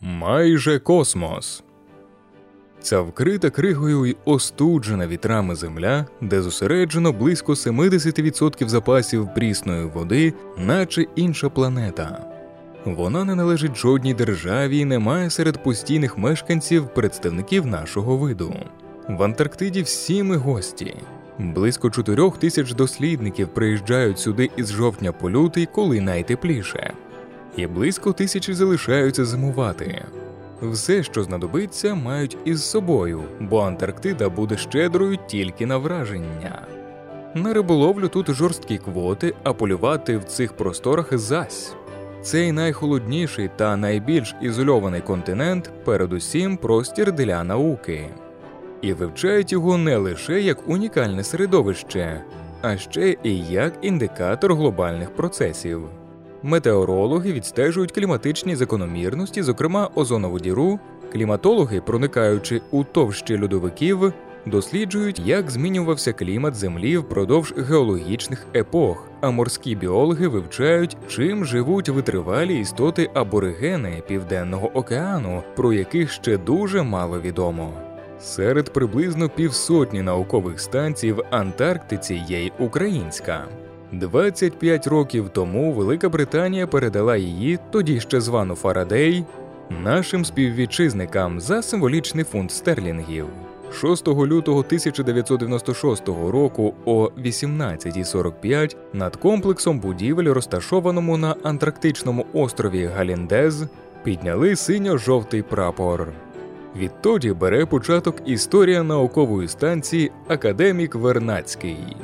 Майже космос. Ця вкрита кригою й остуджена вітрами земля, де зосереджено близько 70% запасів прісної води, наче інша планета. Вона не належить жодній державі і не має серед постійних мешканців представників нашого виду. В Антарктиді всі ми гості. Близько чотирьох тисяч дослідників приїжджають сюди із жовтня по лютий, коли найтепліше, і близько тисячі залишаються зимувати. Все, що знадобиться, мають із собою, бо Антарктида буде щедрою тільки на враження. На риболовлю тут жорсткі квоти, а полювати в цих просторах зась. Цей найхолодніший та найбільш ізольований континент, передусім простір для науки, і вивчають його не лише як унікальне середовище, а ще і як індикатор глобальних процесів. Метеорологи відстежують кліматичні закономірності, зокрема озонову діру, кліматологи, проникаючи у товщі льодовиків, досліджують, як змінювався клімат Землі впродовж геологічних епох, а морські біологи вивчають, чим живуть витривалі істоти аборигени Південного океану, про яких ще дуже мало відомо. Серед приблизно півсотні наукових станцій в Антарктиці є й українська. 25 років тому Велика Британія передала її, тоді ще звану Фарадей, нашим співвітчизникам за символічний фунт стерлінгів. 6 лютого 1996 року о 18.45 над комплексом будівель, розташованому на Антарктичному острові Галіндез, підняли синьо-жовтий прапор. Відтоді бере початок історія наукової станції Академік Вернацький.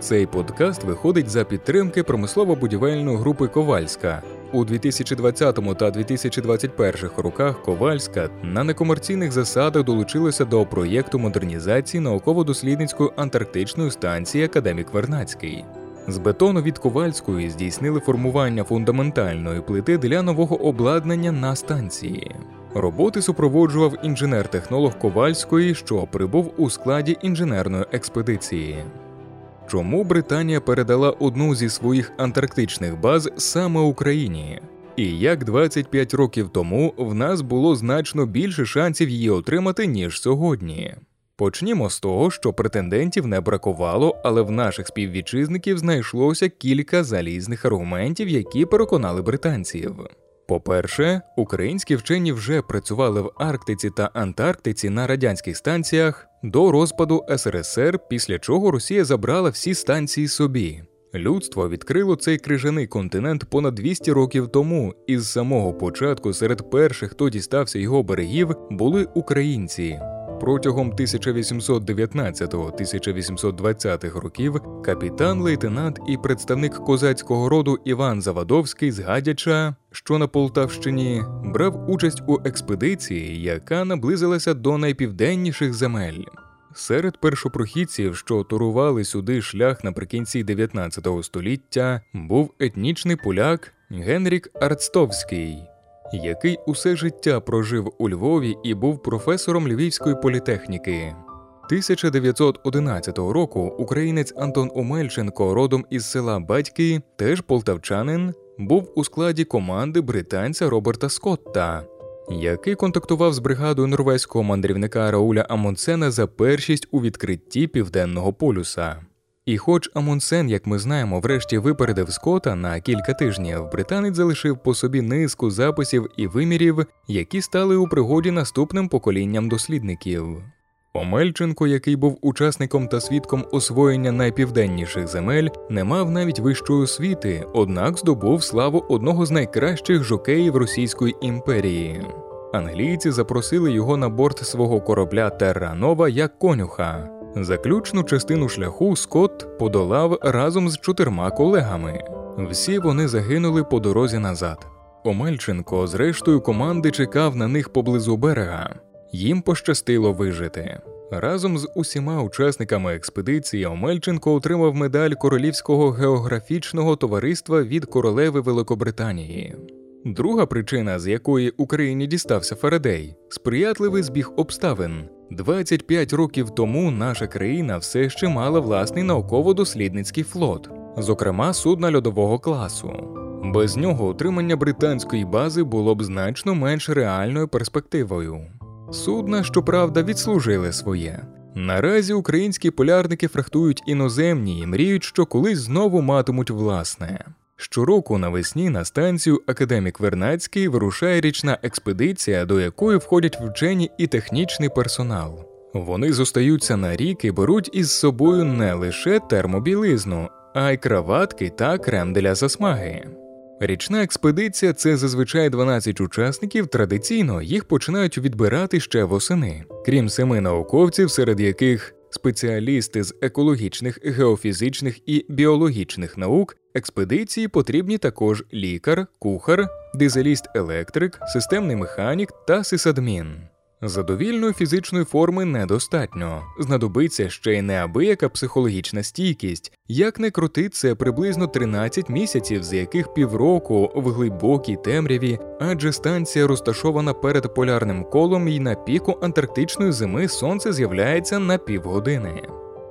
Цей подкаст виходить за підтримки промислово-будівельної групи Ковальська. У 2020 та 2021 роках Ковальська на некомерційних засадах долучилася до проєкту модернізації науково-дослідницької антарктичної станції Академік Вернацький. З бетону від Ковальської здійснили формування фундаментальної плити для нового обладнання на станції. Роботи супроводжував інженер-технолог Ковальської, що прибув у складі інженерної експедиції. Чому Британія передала одну зі своїх антарктичних баз саме Україні? І як 25 років тому в нас було значно більше шансів її отримати, ніж сьогодні? Почнімо з того, що претендентів не бракувало, але в наших співвітчизників знайшлося кілька залізних аргументів, які переконали британців. По-перше, українські вчені вже працювали в Арктиці та Антарктиці на радянських станціях до розпаду СРСР, після чого Росія забрала всі станції собі. Людство відкрило цей крижаний континент понад 200 років тому, і з самого початку серед перших, хто дістався його берегів, були українці. Протягом 1819-1820 років капітан-лейтенант і представник козацького роду Іван Завадовський з Гадяча, що на Полтавщині, брав участь у експедиції, яка наблизилася до найпівденніших земель. Серед першопрохідців, що турували сюди шлях наприкінці 19 століття, був етнічний поляк Генрік Арцтовський який усе життя прожив у Львові і був професором Львівської політехніки. 1911 року українець Антон Омельченко, родом із села Батьки, теж полтавчанин, був у складі команди британця Роберта Скотта, який контактував з бригадою норвезького мандрівника Рауля Амонсена за першість у відкритті південного полюса. І, хоч Амундсен, як ми знаємо, врешті випередив Скота на кілька тижнів, британець залишив по собі низку записів і вимірів, які стали у пригоді наступним поколінням дослідників. Омельченко, який був учасником та свідком освоєння найпівденніших земель, не мав навіть вищої освіти, однак здобув славу одного з найкращих жокеїв Російської імперії. Англійці запросили його на борт свого корабля Терранова як конюха. Заключну частину шляху Скотт подолав разом з чотирма колегами. Всі вони загинули по дорозі назад. Омельченко з рештою команди чекав на них поблизу берега. Їм пощастило вижити. Разом з усіма учасниками експедиції Омельченко отримав медаль Королівського географічного товариства від королеви Великобританії. Друга причина, з якої Україні дістався Фарадей сприятливий збіг обставин. 25 років тому наша країна все ще мала власний науково-дослідницький флот, зокрема судна льодового класу. Без нього утримання британської бази було б значно менш реальною перспективою. Судна, щоправда, відслужили своє. Наразі українські полярники фрахтують іноземні і мріють, що колись знову матимуть власне. Щороку навесні на станцію Академік Вернацький вирушає річна експедиція, до якої входять вчені і технічний персонал. Вони зостаються на рік і беруть із собою не лише термобілизну, а й краватки та крем для засмаги. Річна експедиція це зазвичай 12 учасників. Традиційно їх починають відбирати ще восени, крім семи науковців, серед яких спеціалісти з екологічних, геофізичних і біологічних наук. Експедиції потрібні також лікар, кухар, дизеліст-електрик, системний механік та сисадмін. Задовільної фізичної форми недостатньо, знадобиться ще й неабияка психологічна стійкість, як не крути, це приблизно 13 місяців, з яких півроку в глибокій темряві, адже станція розташована перед полярним колом і на піку антарктичної зими сонце з'являється на півгодини.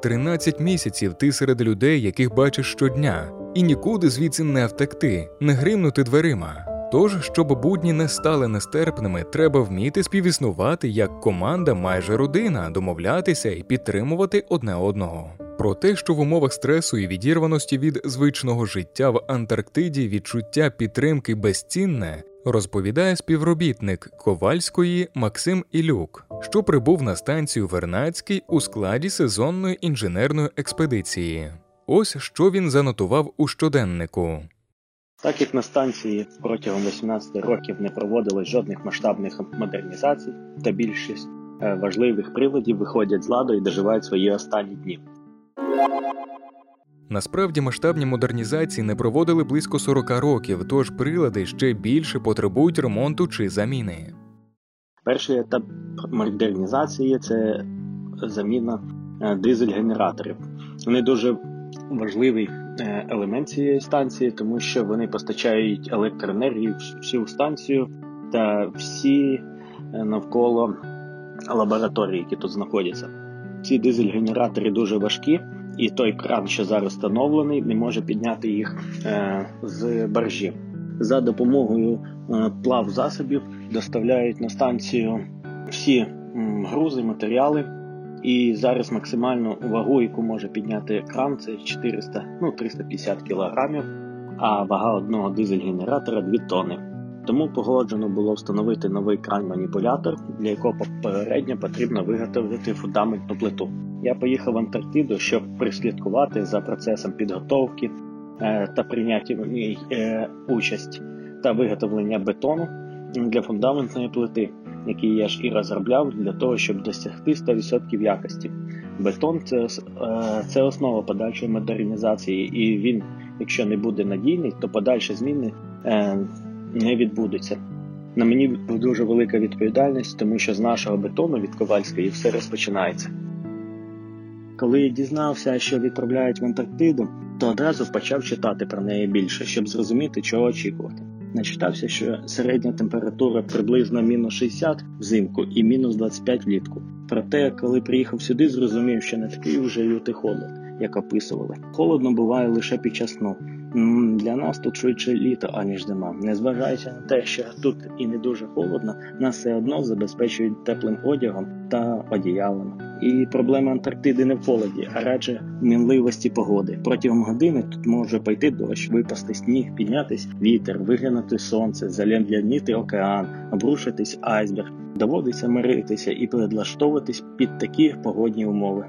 13 місяців ти серед людей, яких бачиш щодня, і нікуди звідси не втекти, не гримнути дверима. Тож, щоб будні не стали нестерпними, треба вміти співіснувати як команда, майже родина, домовлятися і підтримувати одне одного. Про те, що в умовах стресу і відірваності від звичного життя в Антарктиді відчуття підтримки безцінне, розповідає співробітник Ковальської Максим Ілюк, що прибув на станцію Вернацький у складі сезонної інженерної експедиції. Ось що він занотував у щоденнику. Так як на станції протягом 18 років не проводилось жодних масштабних модернізацій, та більшість е, важливих приладів виходять з ладу і доживають свої останні дні. Насправді масштабні модернізації не проводили близько 40 років, тож прилади ще більше потребують ремонту чи заміни. Перший етап модернізації це заміна е, дизель-генераторів. Вони дуже важливий Е, елемент цієї станції, тому що вони постачають електроенергію всю станцію та всі е, навколо лабораторії, які тут знаходяться. Ці дизель-генератори дуже важкі, і той кран, що зараз встановлений, не може підняти їх е, з баржі. За допомогою плав засобів доставляють на станцію всі грузи, матеріали. І зараз максимальну вагу, яку може підняти кран, це 400, ну 350 кг, а вага одного дизель-генератора 2 тонни. Тому погоджено було встановити новий кран-маніпулятор, для якого попередньо потрібно виготовити фундаментну плиту. Я поїхав в Антарктиду, щоб прислідкувати за процесом підготовки е, та прийняття в ній е, участь та виготовлення бетону для фундаментної плити який я ж і розробляв для того, щоб досягти 100% якості. Бетон це е, це основа подальшої модернізації, і він, якщо не буде надійний, то подальші зміни е, не відбудуться. На мені дуже велика відповідальність, тому що з нашого бетону від Ковальської все розпочинається. Коли я дізнався, що відправляють в Антарктиду, то одразу почав читати про неї більше, щоб зрозуміти, чого очікувати. Начитався, що середня температура приблизно мінус 60 взимку і мінус 25 влітку. Проте, коли приїхав сюди, зрозумів, що не такий вже лютий холод, як описували. Холодно буває лише під час сну. Для нас тут швидше літо, аніж зима. Незважаючи на те, що тут і не дуже холодно, нас все одно забезпечують теплим одягом та одіялами. І проблема Антарктиди не в холоді, а радше в мінливості погоди. Протягом години тут може пойти дощ, випасти сніг, піднятись вітер, виглянути сонце, залямляніти океан, обрушитись айсберг. Доводиться миритися і підлаштовуватись під такі погодні умови.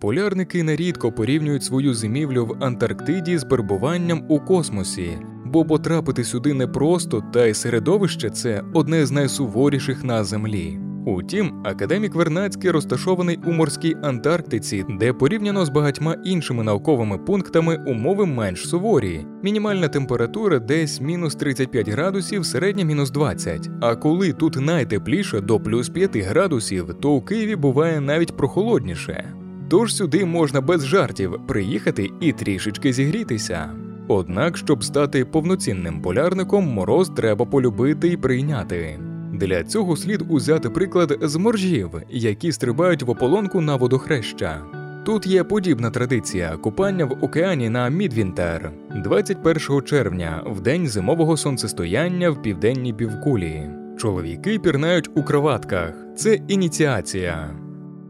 Полярники нерідко порівнюють свою зимівлю в Антарктиді з перебуванням у космосі, бо потрапити сюди непросто, та й середовище це одне з найсуворіших на землі. Утім, академік Вернацький розташований у морській Антарктиці, де порівняно з багатьма іншими науковими пунктами умови менш суворі. Мінімальна температура десь мінус 35 градусів, середня мінус 20. А коли тут найтепліше до плюс 5 градусів, то у Києві буває навіть прохолодніше. Тож сюди можна без жартів приїхати і трішечки зігрітися. Однак, щоб стати повноцінним полярником, мороз треба полюбити і прийняти. Для цього слід узяти приклад з моржів, які стрибають в ополонку на водохреща. Тут є подібна традиція купання в океані на Мідвінтер 21 червня, в день зимового сонцестояння в південній півкулі. Чоловіки пірнають у кроватках. Це ініціація.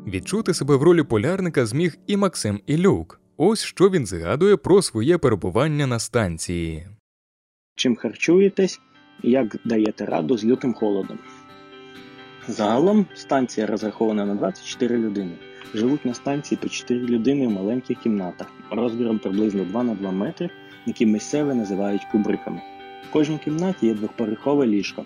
Відчути себе в ролі полярника зміг і Максим Ілюк. Ось що він згадує про своє перебування на станції. Чим харчуєтесь, як даєте раду з лютим холодом. Загалом станція розрахована на 24 людини. Живуть на станції по 4 людини в маленьких кімнатах розміром приблизно 2 на 2 метри, які місцеві називають кубриками. В кожній кімнаті є двохповерхове ліжко.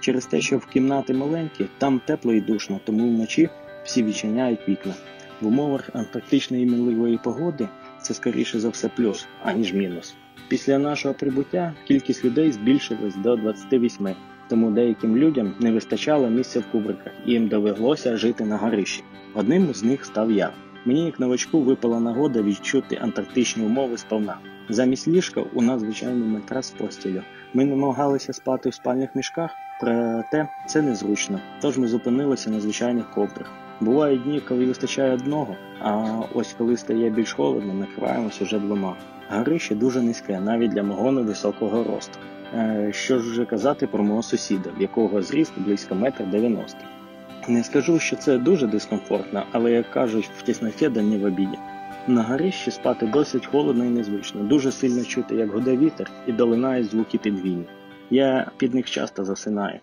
Через те, що в кімнати маленькі, там тепло і душно, тому вночі всі відчиняють вікна. В умовах антарктичної мінливої погоди це скоріше за все плюс, аніж мінус. Після нашого прибуття кількість людей збільшилась до 28, тому деяким людям не вистачало місця в кубриках, і їм довелося жити на горищі. Одним з них став я. Мені, як новачку, випала нагода відчути антарктичні умови сповна. Замість ліжка у нас звичайний матрас з постілю. Ми намагалися спати в спальних мішках, проте це незручно, тож ми зупинилися на звичайних ковдрах. Бувають дні, коли вистачає одного, а ось коли стає більш холодно, накриваємось уже двома. Горище дуже низьке, навіть для мого невисокого росту. Е, що ж вже казати про мого сусіда, в якого зріст близько метр дев'яносто. Не скажу, що це дуже дискомфортно, але як кажуть, в тісноті да в обіді. На горищі спати досить холодно і незвично, дуже сильно чути, як гуде вітер і долинають звуки підвійні. Я під них часто засинаю.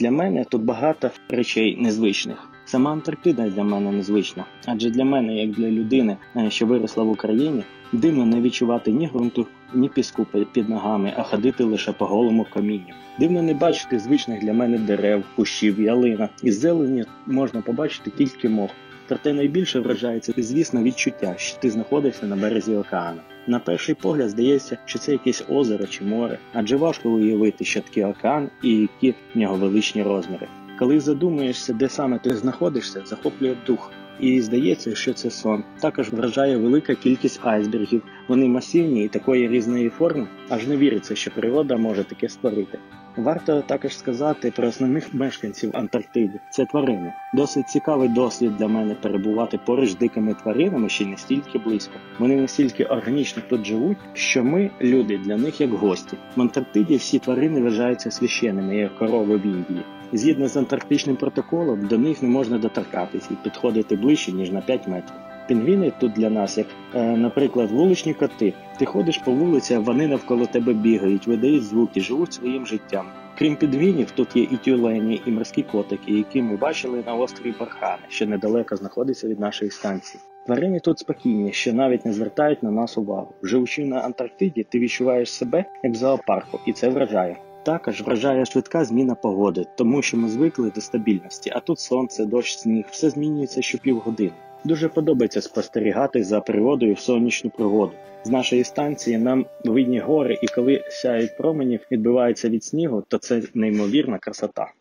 Для мене тут багато речей незвичних. Сама Антарктида для мене незвична, адже для мене, як для людини, е, що виросла в Україні, дивно не відчувати ні ґрунту, ні піску під ногами, а ходити лише по голому камінню. Дивно не бачити звичних для мене дерев, кущів, ялина. Із зелені можна побачити тільки мох. Проте найбільше вражається, звісно, відчуття, що ти знаходишся на березі океану. На перший погляд здається, що це якесь озеро чи море, адже важко уявити, що такий океан і які в нього величні розміри. Коли задумуєшся, де саме ти знаходишся, захоплює дух. І здається, що це сон. Також вражає велика кількість айсбергів. Вони масивні і такої різної форми, аж не віриться, що природа може таке створити. Варто також сказати про основних мешканців Антарктиди. Це тварини. Досить цікавий досвід для мене перебувати поруч з дикими тваринами ще настільки близько. Вони настільки органічно тут живуть, що ми, люди, для них як гості. В Антарктиді всі тварини вважаються священними, як корови в Індії. Згідно з антарктичним протоколом, до них не можна доторкатись і підходити ближче ніж на 5 метрів. Пінгвіни тут для нас, як, е, наприклад, вуличні коти. Ти ходиш по вулиці, а вони навколо тебе бігають, видають звуки, живуть своїм життям. Крім підвінів, тут є і тюлені, і морські котики, які ми бачили на острові Бархани, що недалеко знаходиться від нашої станції. Тварини тут спокійні, що навіть не звертають на нас увагу. Живучи на Антарктиді, ти відчуваєш себе як в зоопарку, і це вражає. Також вражає швидка зміна погоди, тому що ми звикли до стабільності, а тут сонце, дощ, сніг, все змінюється щопівгодини. Дуже подобається спостерігати за природою в сонячну пригоду. З нашої станції нам видні гори, і коли сяють промені, відбиваються від снігу, то це неймовірна красота.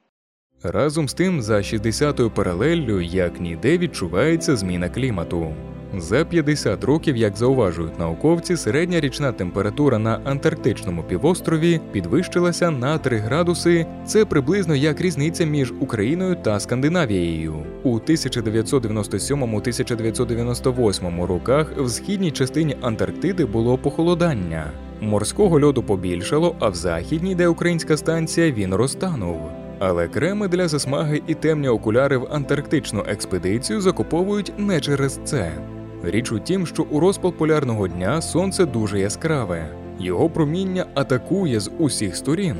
Разом з тим, за 60-ю паралеллю як ніде відчувається зміна клімату. За 50 років, як зауважують науковці, середня річна температура на Антарктичному півострові підвищилася на 3 градуси. Це приблизно як різниця між Україною та Скандинавією. У 1997-1998 роках в східній частині Антарктиди було похолодання. Морського льоду побільшало, а в західній, де українська станція, він розтанув. Але креми для засмаги і темні окуляри в антарктичну експедицію закуповують не через це. Річ у тім, що у розпал полярного дня сонце дуже яскраве, його проміння атакує з усіх сторін.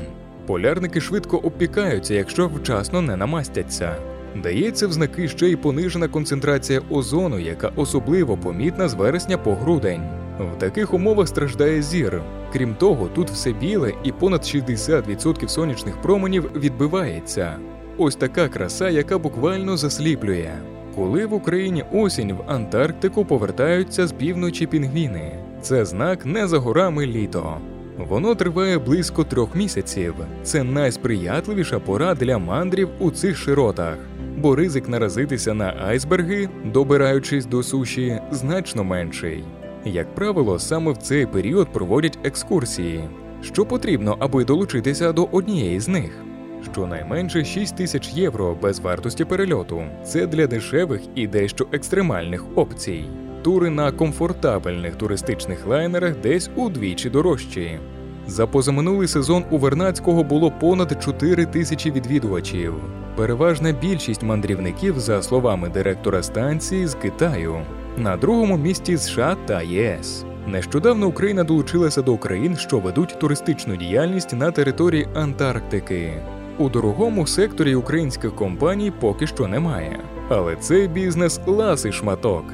Полярники швидко обпікаються, якщо вчасно не намастяться. Дається в знаки ще й понижена концентрація озону, яка особливо помітна з вересня по грудень. В таких умовах страждає зір. Крім того, тут все біле і понад 60% сонячних променів відбивається. Ось така краса, яка буквально засліплює. Коли в Україні осінь в Антарктику повертаються з півночі пінгвіни. Це знак не за горами літо. Воно триває близько трьох місяців. Це найсприятливіша пора для мандрів у цих широтах, бо ризик наразитися на айсберги, добираючись до суші, значно менший. Як правило, саме в цей період проводять екскурсії. Що потрібно, аби долучитися до однієї з них? Щонайменше 6 тисяч євро без вартості перельоту. Це для дешевих і дещо екстремальних опцій. Тури на комфортабельних туристичних лайнерах десь удвічі дорожчі. За позаминулий сезон у Вернацького було понад 4 тисячі відвідувачів. Переважна більшість мандрівників, за словами директора станції, з Китаю. На другому місці США та ЄС. Нещодавно Україна долучилася до країн, що ведуть туристичну діяльність на території Антарктики. У дорогому секторі українських компаній поки що немає, але цей бізнес ласий шматок.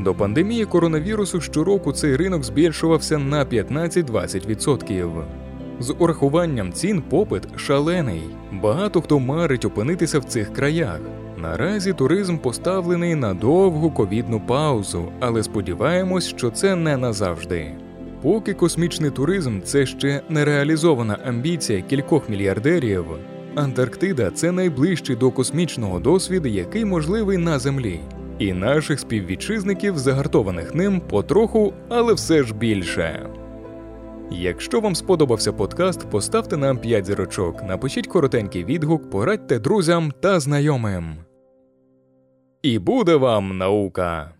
До пандемії коронавірусу щороку цей ринок збільшувався на 15-20%. З урахуванням цін попит шалений. Багато хто марить опинитися в цих краях. Наразі туризм поставлений на довгу ковідну паузу, але сподіваємось, що це не назавжди. Поки космічний туризм це ще нереалізована амбіція кількох мільярдерів, Антарктида це найближчий до космічного досвіду, який можливий на Землі, і наших співвітчизників, загартованих ним потроху, але все ж більше. Якщо вам сподобався подкаст, поставте нам 5 зірочок, напишіть коротенький відгук, порадьте друзям та знайомим. І буде вам наука!